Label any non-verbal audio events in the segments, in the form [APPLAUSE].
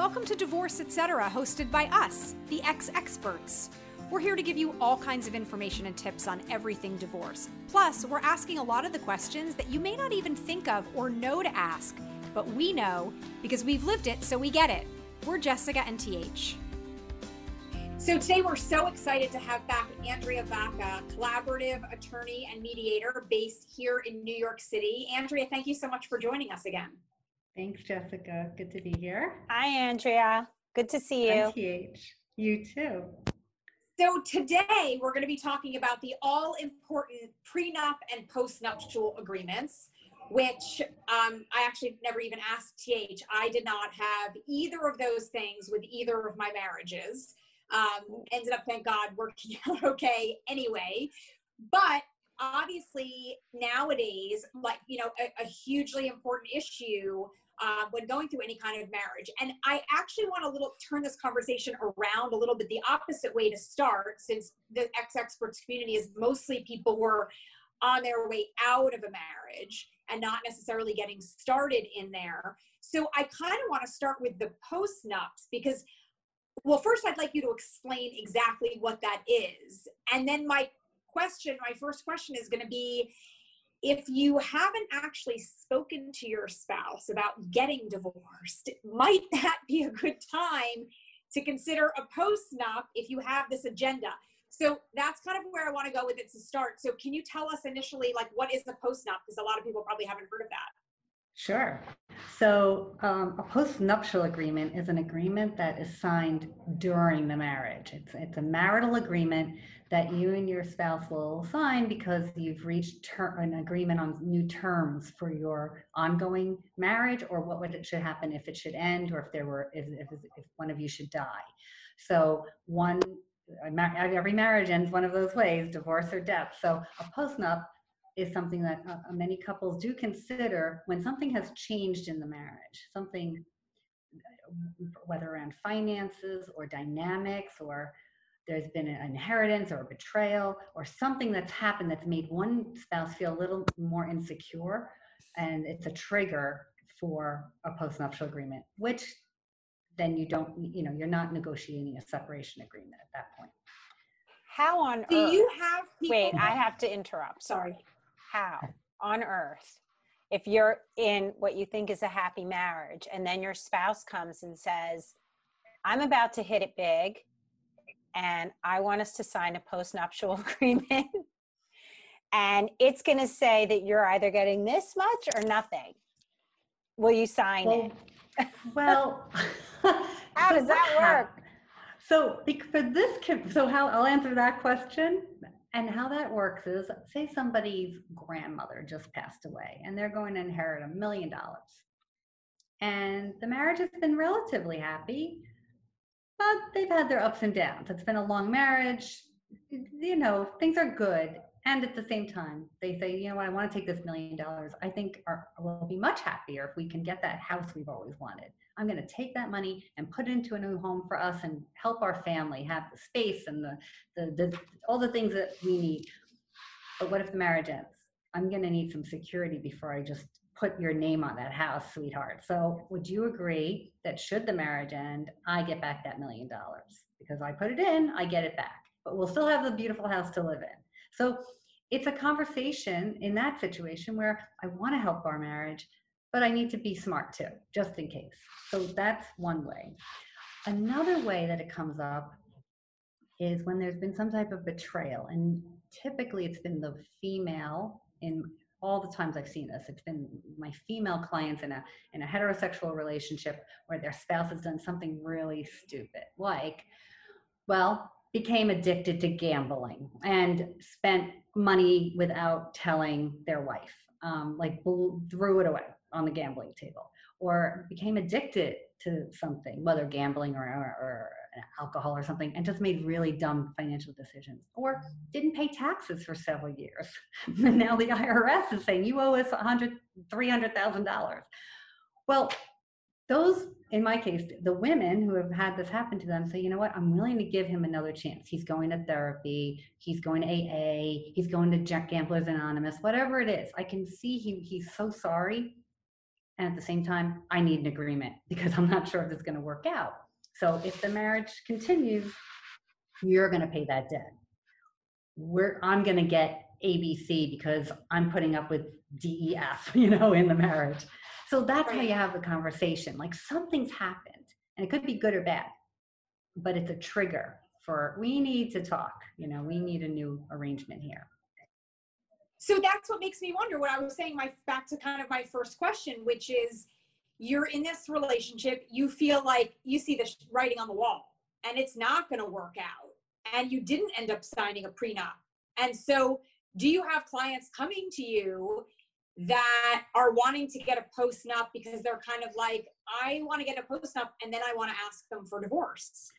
Welcome to Divorce Etc., hosted by us, the ex experts. We're here to give you all kinds of information and tips on everything divorce. Plus, we're asking a lot of the questions that you may not even think of or know to ask, but we know because we've lived it, so we get it. We're Jessica and TH. So today we're so excited to have back Andrea Vacca, collaborative attorney and mediator based here in New York City. Andrea, thank you so much for joining us again. Thanks, Jessica. Good to be here. Hi, Andrea. Good to see you. Hi, TH. You too. So today we're going to be talking about the all important prenup and postnuptial agreements, which um, I actually never even asked TH. I did not have either of those things with either of my marriages. Um, ended up, thank God, working [LAUGHS] out okay anyway. But obviously nowadays, like, you know, a, a hugely important issue uh, when going through any kind of marriage. And I actually want to little turn this conversation around a little bit the opposite way to start, since the ex experts community is mostly people who are on their way out of a marriage and not necessarily getting started in there. So I kind of want to start with the post nups because, well, first I'd like you to explain exactly what that is. And then my question, my first question is going to be if you haven't actually spoken to your spouse about getting divorced, might [LAUGHS] that be a good time to consider a post-nup if you have this agenda? So that's kind of where I want to go with it to start. So can you tell us initially, like, what is a post-nup? Because a lot of people probably haven't heard of that. Sure. So um, a post-nuptial agreement is an agreement that is signed during the marriage. It's, it's a marital agreement that you and your spouse will sign because you've reached ter- an agreement on new terms for your ongoing marriage or what would it should happen if it should end or if there were if, if, if one of you should die. So one every marriage ends one of those ways divorce or death. So a postnup is something that uh, many couples do consider when something has changed in the marriage something whether around finances or dynamics or there's been an inheritance or a betrayal or something that's happened that's made one spouse feel a little more insecure and it's a trigger for a postnuptial agreement which then you don't you know you're not negotiating a separation agreement at that point. How on do earth, you have wait i have to interrupt sorry. How on earth if you're in what you think is a happy marriage and then your spouse comes and says i'm about to hit it big and I want us to sign a postnuptial [LAUGHS] agreement. and it's going to say that you're either getting this much or nothing. Will you sign well, it? [LAUGHS] well, [LAUGHS] how does that work? So for this, so how I'll answer that question. And how that works is, say somebody's grandmother just passed away, and they're going to inherit a million dollars, and the marriage has been relatively happy but they've had their ups and downs. It's been a long marriage. You know, things are good. And at the same time, they say, you know what, I want to take this million dollars. I think our, we'll be much happier if we can get that house we've always wanted. I'm going to take that money and put it into a new home for us and help our family have the space and the, the, the all the things that we need. But what if the marriage ends? I'm going to need some security before I just put your name on that house, sweetheart. So would you agree that should the marriage end, I get back that million dollars? Because I put it in, I get it back. But we'll still have the beautiful house to live in. So it's a conversation in that situation where I want to help our marriage, but I need to be smart too, just in case. So that's one way. Another way that it comes up is when there's been some type of betrayal. And typically it's been the female in all the times I've seen this. It's been my female clients in a in a heterosexual relationship where their spouse has done something really stupid, like, well, became addicted to gambling and spent money without telling their wife, um, like blew, threw it away on the gambling table, or became addicted to something, whether gambling or, or, or alcohol or something and just made really dumb financial decisions or didn't pay taxes for several years [LAUGHS] and now the irs is saying you owe us $100, $300,000. well those in my case the women who have had this happen to them say you know what i'm willing to give him another chance he's going to therapy he's going to aa he's going to jack gamblers anonymous whatever it is i can see he, he's so sorry And at the same time, I need an agreement [LAUGHS] because I'm not sure if it's going to work out. So if the marriage continues, you're going to pay that debt. We're, I'm going to get ABC because I'm putting up with DEF, [LAUGHS] you know, in the marriage. So that's right. how you have the conversation. Like something's happened, and it could be good or bad, but it's a trigger for we need to talk. You know, we need a new arrangement here. So that's what makes me wonder what I was saying my back to kind of my first question, which is you're in this relationship, you feel like you see the writing on the wall and it's not going to work out and you didn't end up signing a prenup. And so do you have clients coming to you that are wanting to get a post nup because they're kind of like, I want to get a post nup and then I want to ask them for divorce?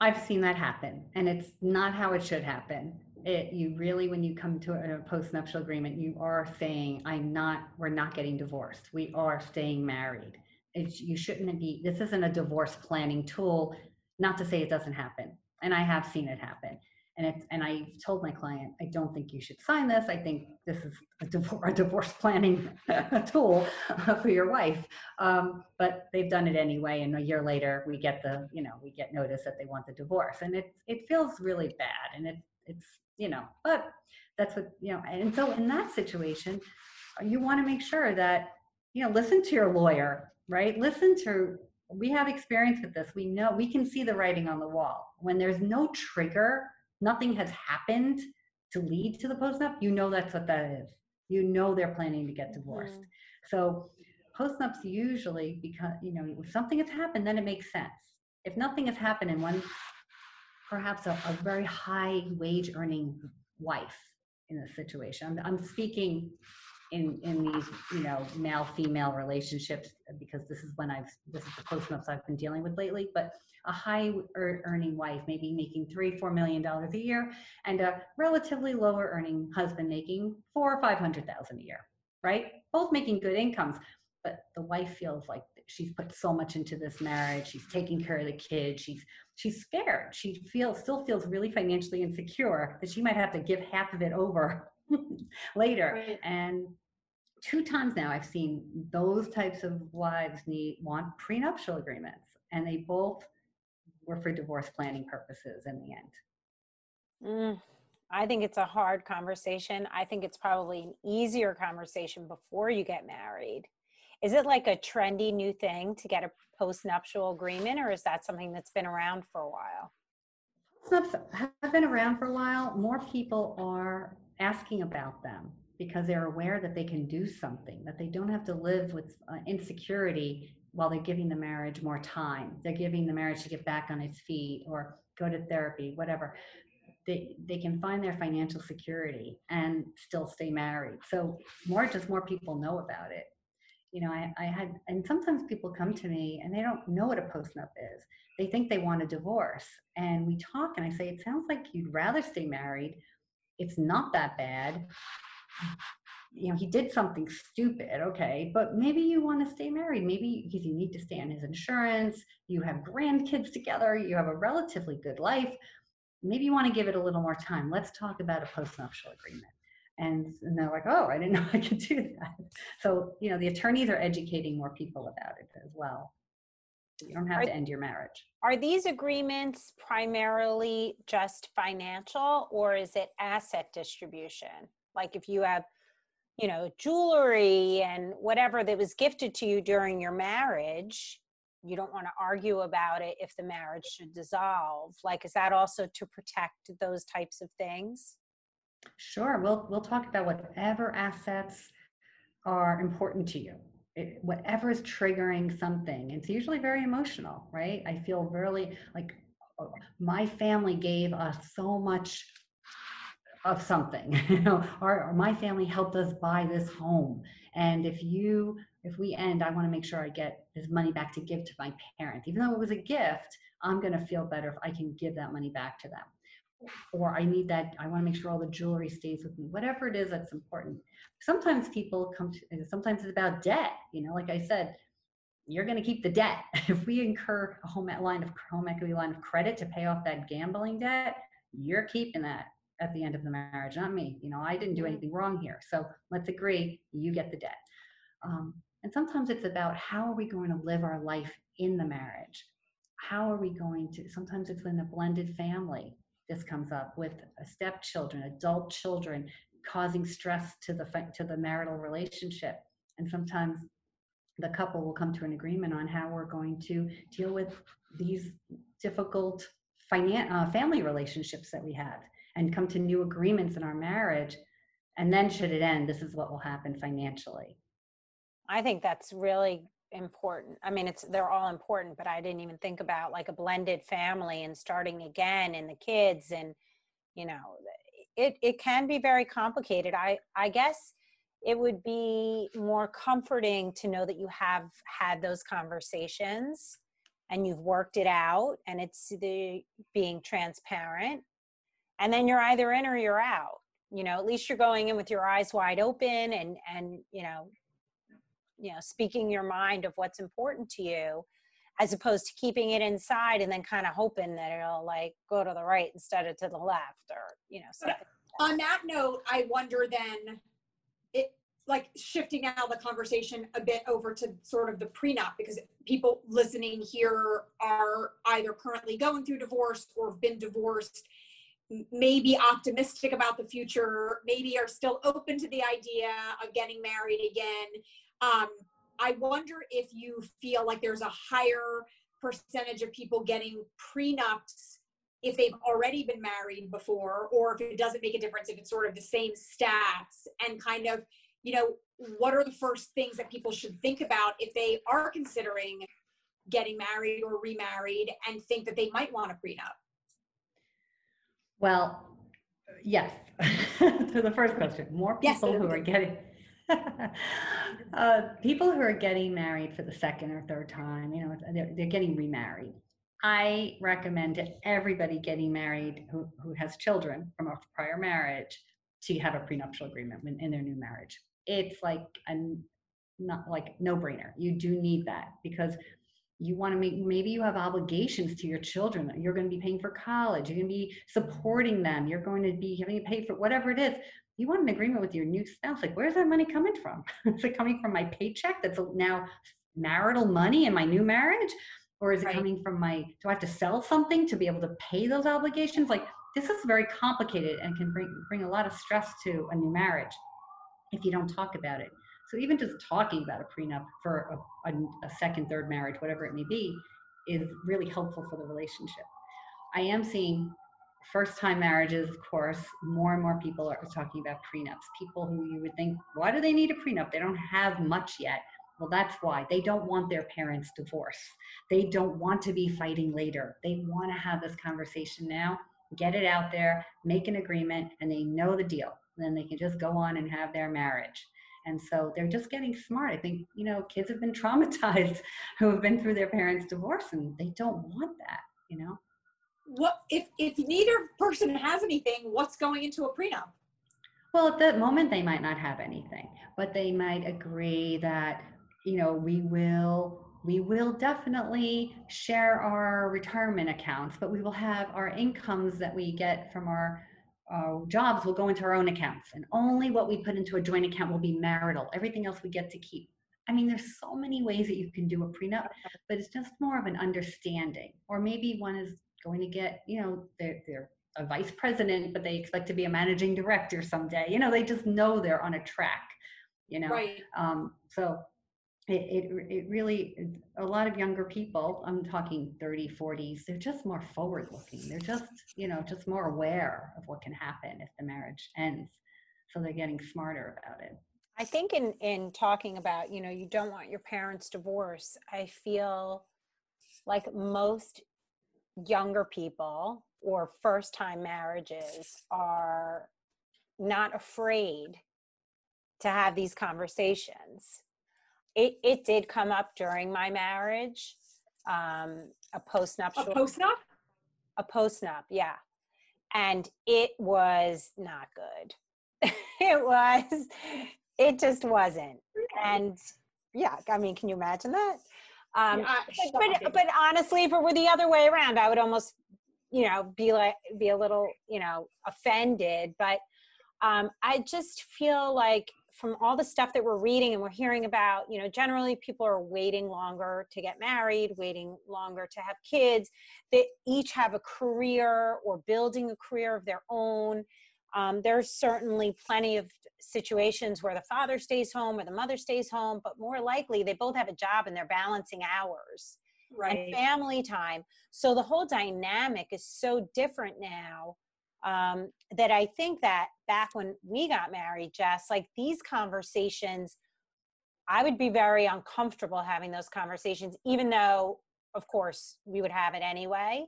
I've seen that happen, and it's not how it should happen. It, you really, when you come to a post-nuptial agreement, you are saying, "I'm not. We're not getting divorced. We are staying married." It's, you shouldn't be. This isn't a divorce planning tool. Not to say it doesn't happen, and I have seen it happen and it's and I've told my client, I don't think you should sign this. I think this is a divorce, a divorce planning [LAUGHS] tool [LAUGHS] for your wife. Um, but they've done it anyway, and a year later, we get the you know we get notice that they want the divorce, and it it feels really bad, and it it's you know, but that's what you know. And so in that situation, you want to make sure that you know listen to your lawyer, right? Listen to we have experience with this. We know we can see the writing on the wall. When there's no trigger nothing has happened to lead to the postnup, you know that's what that is. You know they're planning to get divorced. Mm. So postnups usually because you know if something has happened, then it makes sense. If nothing has happened and one perhaps a, a very high wage earning wife in a situation. I'm, I'm speaking in in these you know male female relationships because this is when I've this is the postnups I've been dealing with lately. But a high earning wife, maybe making three, four million dollars a year, and a relatively lower earning husband making four or five hundred thousand a year, right? Both making good incomes, but the wife feels like she's put so much into this marriage. She's taking care of the kids. She's she's scared. She feels still feels really financially insecure that she might have to give half of it over [LAUGHS] later. Right. And two times now I've seen those types of wives need want prenuptial agreements, and they both were for divorce planning purposes in the end. Mm, I think it's a hard conversation. I think it's probably an easier conversation before you get married. Is it like a trendy new thing to get a post-nuptial agreement, or is that something that's been around for a while? have been around for a while. More people are asking about them because they're aware that they can do something, that they don't have to live with uh, insecurity while they're giving the marriage more time. They're giving the marriage to get back on its feet or go to therapy, whatever. They, they can find their financial security and still stay married. So more just more people know about it. You know, I, I had and sometimes people come to me and they don't know what a postnup is. They think they want a divorce. And we talk and I say, it sounds like you'd rather stay married. It's not that bad you know, he did something stupid, okay, but maybe you want to stay married. Maybe because you need to stay on his insurance, you have grandkids together, you have a relatively good life. Maybe you want to give it a little more time. Let's talk about a postnuptial agreement. And, and they're like, oh, I didn't [LAUGHS] know I could do that. So, you know, the attorneys are educating more people about it as well. You don't have are, to end your marriage. Are these agreements primarily just financial or is it asset distribution? Like if you have you know, jewelry and whatever that was gifted to you during your marriage, you don't want to argue about it if the marriage should dissolve. Like, is that also to protect those types of things? Sure. We'll we'll talk about whatever assets are important to you. It, whatever is triggering something. It's usually very emotional, right? I feel really like oh, my family gave us so much of something [LAUGHS] you know or, my family helped us buy this home and if you if we end i want to make sure i get this money back to give to my parents even though it was a gift i'm going to feel better if i can give that money back to them or i need that i want to make sure all the jewelry stays with me whatever it is that's important sometimes people come to sometimes it's about debt you know like i said you're going to keep the debt [LAUGHS] if we incur a home line of home equity line of credit to pay off that gambling debt you're keeping that at the end of the marriage, not me. You know, I didn't do anything wrong here. So let's agree, you get the debt. Um, and sometimes it's about how are we going to live our life in the marriage? How are we going to, sometimes it's in a blended family. This comes up with stepchildren, adult children causing stress to the, to the marital relationship. And sometimes the couple will come to an agreement on how we're going to deal with these difficult finan- uh, family relationships that we have and come to new agreements in our marriage. And then, should it end, this is what will happen financially. I think that's really important. I mean, it's they're all important, but I didn't even think about like a blended family and starting again and the kids and you know, it it can be very complicated. I I guess it would be more comforting to know that you have had those conversations and you've worked it out and it's the being transparent and then you're either in or you're out you know at least you're going in with your eyes wide open and and you know you know speaking your mind of what's important to you as opposed to keeping it inside and then kind of hoping that it'll like go to the right instead of to the left or you know something on that note i wonder then it like shifting now the conversation a bit over to sort of the prenup because people listening here are either currently going through divorce or have been divorced maybe optimistic about the future maybe are still open to the idea of getting married again um, i wonder if you feel like there's a higher percentage of people getting prenups if they've already been married before or if it doesn't make a difference if it's sort of the same stats and kind of you know what are the first things that people should think about if they are considering getting married or remarried and think that they might want a prenup? Well yes. [LAUGHS] To the first question. More people yes, who are getting [LAUGHS] uh, people who are getting married for the second or third time you know they're, they're getting remarried. I recommend to everybody getting married who, who has children from a prior marriage to have a prenuptial agreement in their new marriage. It's like a not like no brainer. You do need that because you want to make maybe you have obligations to your children. That you're going to be paying for college. You're going to be supporting them. You're going to be having to pay for whatever it is you want an agreement with your new spouse like where's that money coming from? [LAUGHS] Is it coming from my paycheck that's now marital money in my new marriage? Or is it right. coming from my do i have to sell something to be able to pay those obligations? Like this is very complicated and can bring bring a lot of stress to a new marriage if you don't talk about it. So even just talking about a prenup for a, a, a second third marriage whatever it may be is really helpful for the relationship. I am seeing first time marriages of course more and more people are talking about prenups people who you would think why do they need a prenup they don't have much yet well, that's why they don't want their parents' divorce. They don't want to be fighting later. They want to have this conversation now, get it out there, make an agreement, and they know the deal. Then they can just go on and have their marriage. And so they're just getting smart. I think, you know, kids have been [LAUGHS] traumatized who have been through their parents' divorce and they don't want that, you know? What if if neither person has anything, what's going into a prenup? Well, at that moment, they might not have anything, but they might agree that you know, we will we will definitely share our retirement accounts, but we will have our incomes that we get from our jobs will go into our own accounts, and only what we put into a joint account will be marital. Everything else we get to keep. I mean, there's so many ways that you can do a prenup, but it's just more of an understanding. Or maybe one is going to get, you know, they're, they're a vice president, but they expect to be a managing director someday. You know, they just know they're on a track. You know, right. um, so it, it, it really a lot of younger people i'm talking 30 40s they're just more forward looking they're just you know just more aware of what can happen if the marriage ends so they're getting smarter about it i think in in talking about you know you don't want your parents divorce i feel like most younger people or first time marriages are not afraid to have these conversations it, it did come up during my marriage. Um, a postnuptial. A postnup? A postnup, yeah. And it was not good. [LAUGHS] it was, it just wasn't. And yeah, I mean, can you imagine that? Um, yeah, but, but honestly, if it were the other way around, I would almost, you know, be like, be a little, you know, offended. But um, I just feel like from all the stuff that we're reading and we're hearing about, you know, generally people are waiting longer to get married, waiting longer to have kids. They each have a career or building a career of their own. Um, there's certainly plenty of situations where the father stays home or the mother stays home, but more likely they both have a job and they're balancing hours right. and family time. So the whole dynamic is so different now um, that I think that back when we got married, Jess, like these conversations, I would be very uncomfortable having those conversations, even though, of course, we would have it anyway.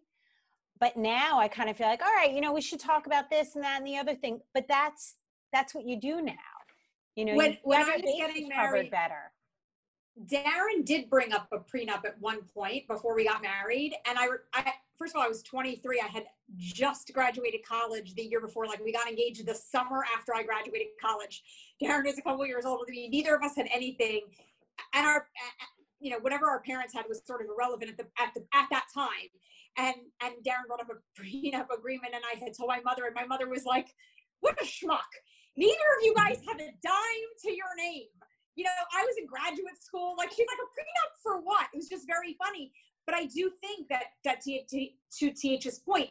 But now I kind of feel like, all right, you know, we should talk about this and that and the other thing. But that's that's what you do now. You know, when, you when I was getting married, better. Darren did bring up a prenup at one point before we got married, and I, I first of all, I was 23. I had just graduated college the year before. Like we got engaged the summer after I graduated college. Darren is a couple years older than me. Neither of us had anything, and our, you know, whatever our parents had was sort of irrelevant at the at the at that time. And and Darren brought up a [LAUGHS] prenup agreement, and I had told my mother, and my mother was like, "What a schmuck! Neither of you guys have a dime to your name." You know, I was in graduate school. Like she's like a prenup for what? It was just very funny. But I do think that that to, to, to TH's point,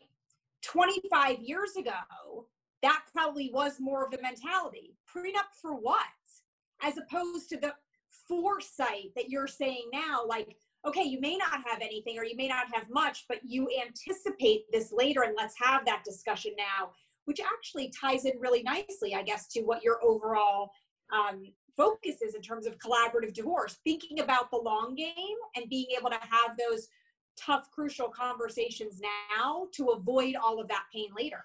25 years ago, that probably was more of the mentality. Prenup for what? As opposed to the foresight that you're saying now, like, okay, you may not have anything or you may not have much, but you anticipate this later and let's have that discussion now, which actually ties in really nicely, I guess, to what your overall um, focus is in terms of collaborative divorce, thinking about the long game and being able to have those tough, crucial conversations now to avoid all of that pain later.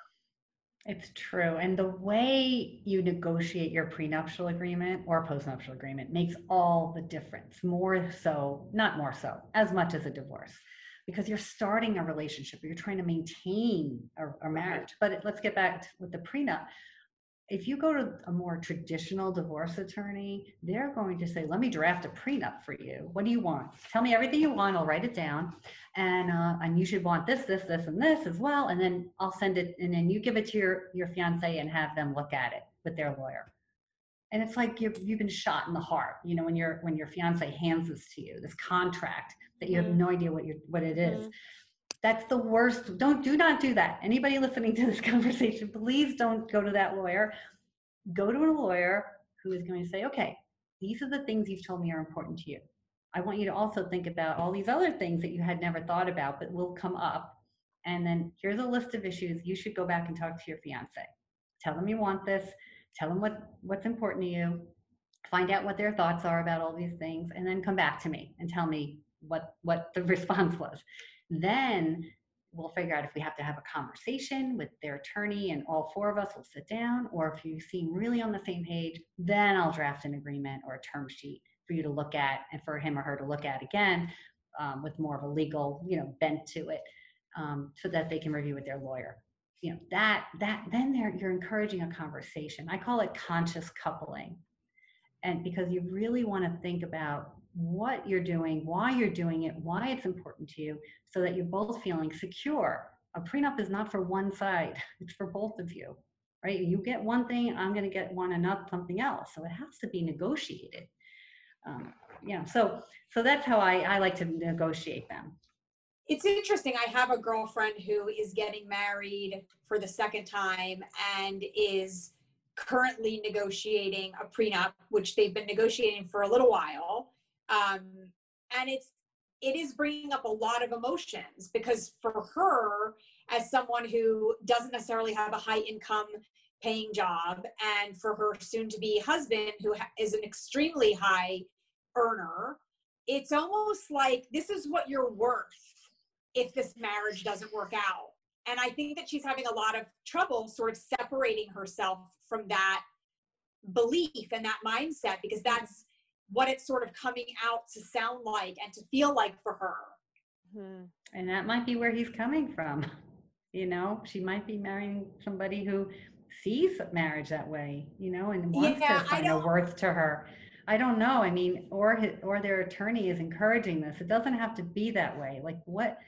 It's true. And the way you negotiate your prenuptial agreement or postnuptial agreement makes all the difference, more so, not more so, as much as a divorce, because you're starting a relationship, you're trying to maintain a, a marriage. But let's get back to, with the prenup if you go to a more traditional divorce attorney, they're going to say, "Let me draft a prenup for you. What do you want? Tell me everything you want. I'll write it down, and uh, and you should want this, this, this, and this as well. And then I'll send it, and then you give it to your your fiance and have them look at it with their lawyer. And it's like you've you've been shot in the heart. You know, when your when your fiance hands this to you, this contract that you have mm-hmm. no idea what you what it is. Mm-hmm that's the worst. Don't do not do that. Anybody listening to this [LAUGHS] conversation, please don't go to that lawyer. Go to a lawyer who is going to say, okay, these are the things you've told me are important to you. I want you to also think about all these other things that you had never thought about but will come up. And then here's a list of issues you should go back and talk to your fiance. Tell them you want this. Tell them what, what's important to you. Find out what their thoughts are about all these things, and then come back to me and tell me what what the [LAUGHS] response was. Then we'll figure out if we have to have a conversation with their attorney and all four of us will sit down, or if you seem really on the same page, then I'll draft an agreement or a term sheet for you to look at and for him or her to look at again um, with more of a legal, you know, bent to it, um, so that they can review with their lawyer. You know that that then you're encouraging a conversation. I call it conscious coupling, and because you really want to think about what you're doing, why you're doing it, why it's important to you, so that you're both feeling secure. A prenup is not for one side, [LAUGHS] it's for both of you, right? You get one thing, I'm going to get one and not something else. So it has to be negotiated. Um, know, so so that's how I, I like to negotiate them. It's interesting. I have a girlfriend who is getting married for the second time and is currently negotiating a prenup, which they've been negotiating for a little while um, and it's it is bringing up a lot of emotions because for her as someone who doesn't necessarily have a high income paying job and for her soon to be husband who is an extremely high earner it's almost like this is what you're worth if this marriage doesn't work out. And i think that she's having a lot of trouble sort of separating herself from that belief and that mindset because that's what it's sort of coming out to sound like and to feel like for her. Mm-hmm. And that might be where he's coming from. [LAUGHS] You know, she might be marrying somebody who sees marriage that way, you know, and wants yeah, to find a worth to her. I don't know. I mean, or his, or their attorney is encouraging this. It doesn't have to be that way. Like what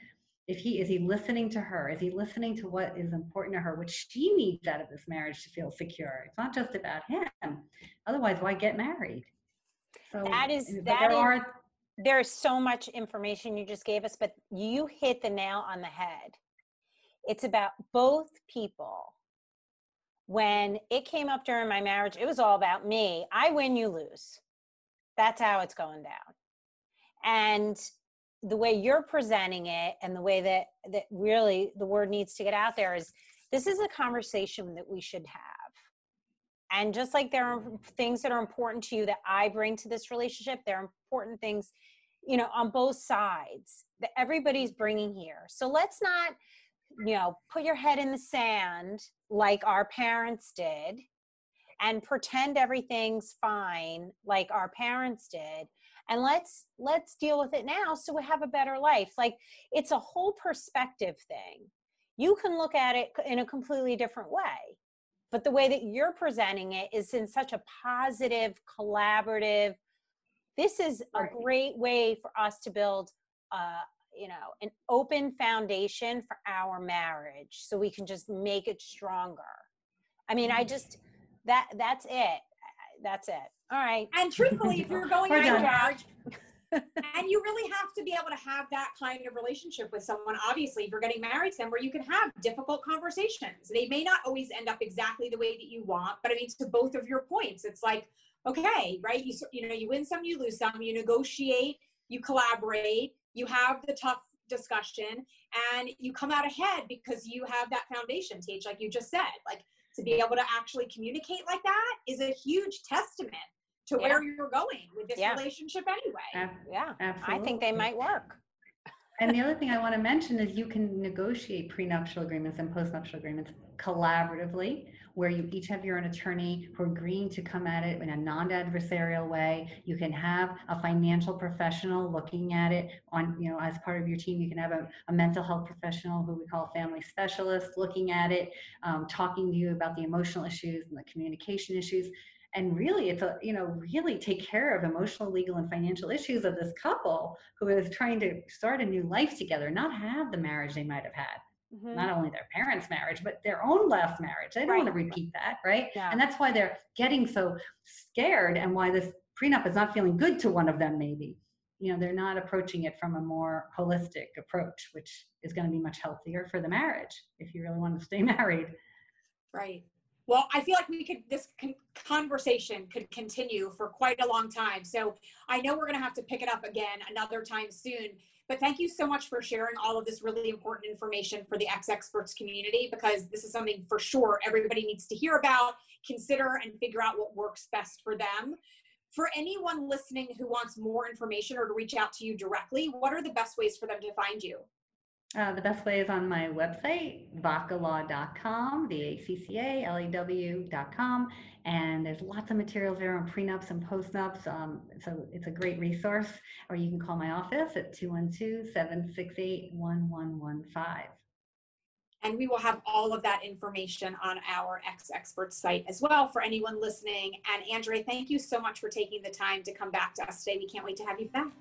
if he is he listening to her is he listening to what is important to her what she needs out of this marriage to feel secure it's not just about him otherwise why get married so that is that there is, are there's so much information you just gave us but you hit the nail on the head. It's about both people. When it came up during my marriage it was all about me. I win you lose. That's how it's going down. And the way you're presenting it and the way that that really the word needs to get out there is this is a conversation that we should have and just like there are things that are important to you that i bring to this relationship there are important things you know on both sides that everybody's bringing here. So let's not you know put your head in the sand like our parents did and pretend everything's fine like our parents did. And let's let's deal with it now so we have a better life. Like it's a whole perspective thing. You can look at it in a completely different way but the way that you're presenting it is in such a positive collaborative this is a great way for us to build uh, you know an open foundation for our marriage so we can just make it stronger. I mean i just that that's it. That's it. All right. And truthfully, if you're [LAUGHS] going into marriage, and you really have to be able to have that kind of relationship with someone, obviously, if you're getting married to them, where you can have difficult conversations. They may not always end up exactly the way that you want, but I mean, to both of your points, it's like, okay, right? You, you know, you win some, you lose some, you negotiate, you collaborate, you have the tough discussion, and you come out ahead because you have that foundation, Th, like you just said. Like, to be able to actually communicate like that is a huge testament to yeah. where you're going with this yeah. relationship anyway. yeah, Absolutely. I think they might work. and the other thing I want to mention is you can negotiate prenuptial agreements and postnuptial agreements collaboratively, where you each have your own attorney who are agreeing to come at it in a non-adversarial way. You can have a financial professional looking at it on, you know, as part of your team. You can have a, a mental health professional who we call a family specialist looking at it, um, talking to you about the emotional issues and the communication issues and really it's a you know really take care of emotional legal and financial issues of this couple who is trying to start a new life together not have the marriage they might have had mm-hmm. not only their parents marriage but their own last marriage they don't right. want to repeat that right yeah. and that's why they're getting so scared and why this prenup is not feeling good to one of them maybe you know they're not approaching it from a more holistic approach which is going to be much healthier for the marriage if you really want to stay [LAUGHS] married right well, I feel like we could, this con- conversation could continue for quite a long time. So I know we're going to have to pick it up again another time soon. But thank you so much for sharing all of this really important information for the X Experts community because this is something for sure everybody needs to hear about, consider, and figure out what works best for them. For anyone listening who wants more information or to reach out to you directly, what are the best ways for them to find you? Uh, the best way is on my website, vaccalaw.com, V-A-C-C-A-L-E-W.com. And there's lots of materials there on prenups and postnups. Um, so it's a great resource. Or you can call my office at 212-768-1115. And we will have all of that information on our X Experts site as well for anyone listening. And Andrea, thank you so much for taking the time to come back to us today. We can't wait to have you back.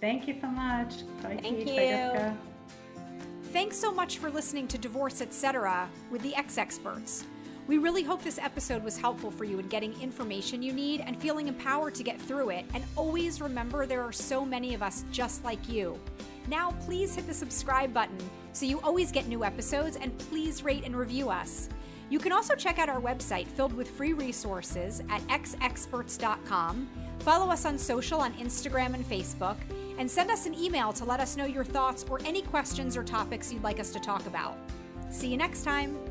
Thank you so much. Bye, thank Kate. you. Thanks so much for listening to Divorce Etc. with the X Experts. We really hope this episode was helpful for you in getting information you need and feeling empowered to get through it. And always remember there are so many of us just like you. Now, please hit the subscribe button so you always get new episodes and please rate and review us. You can also check out our website filled with free resources at xexperts.com. Follow us on social on Instagram and Facebook and send us an email to let us know your thoughts or any questions or topics you'd like us to talk about. See you next time.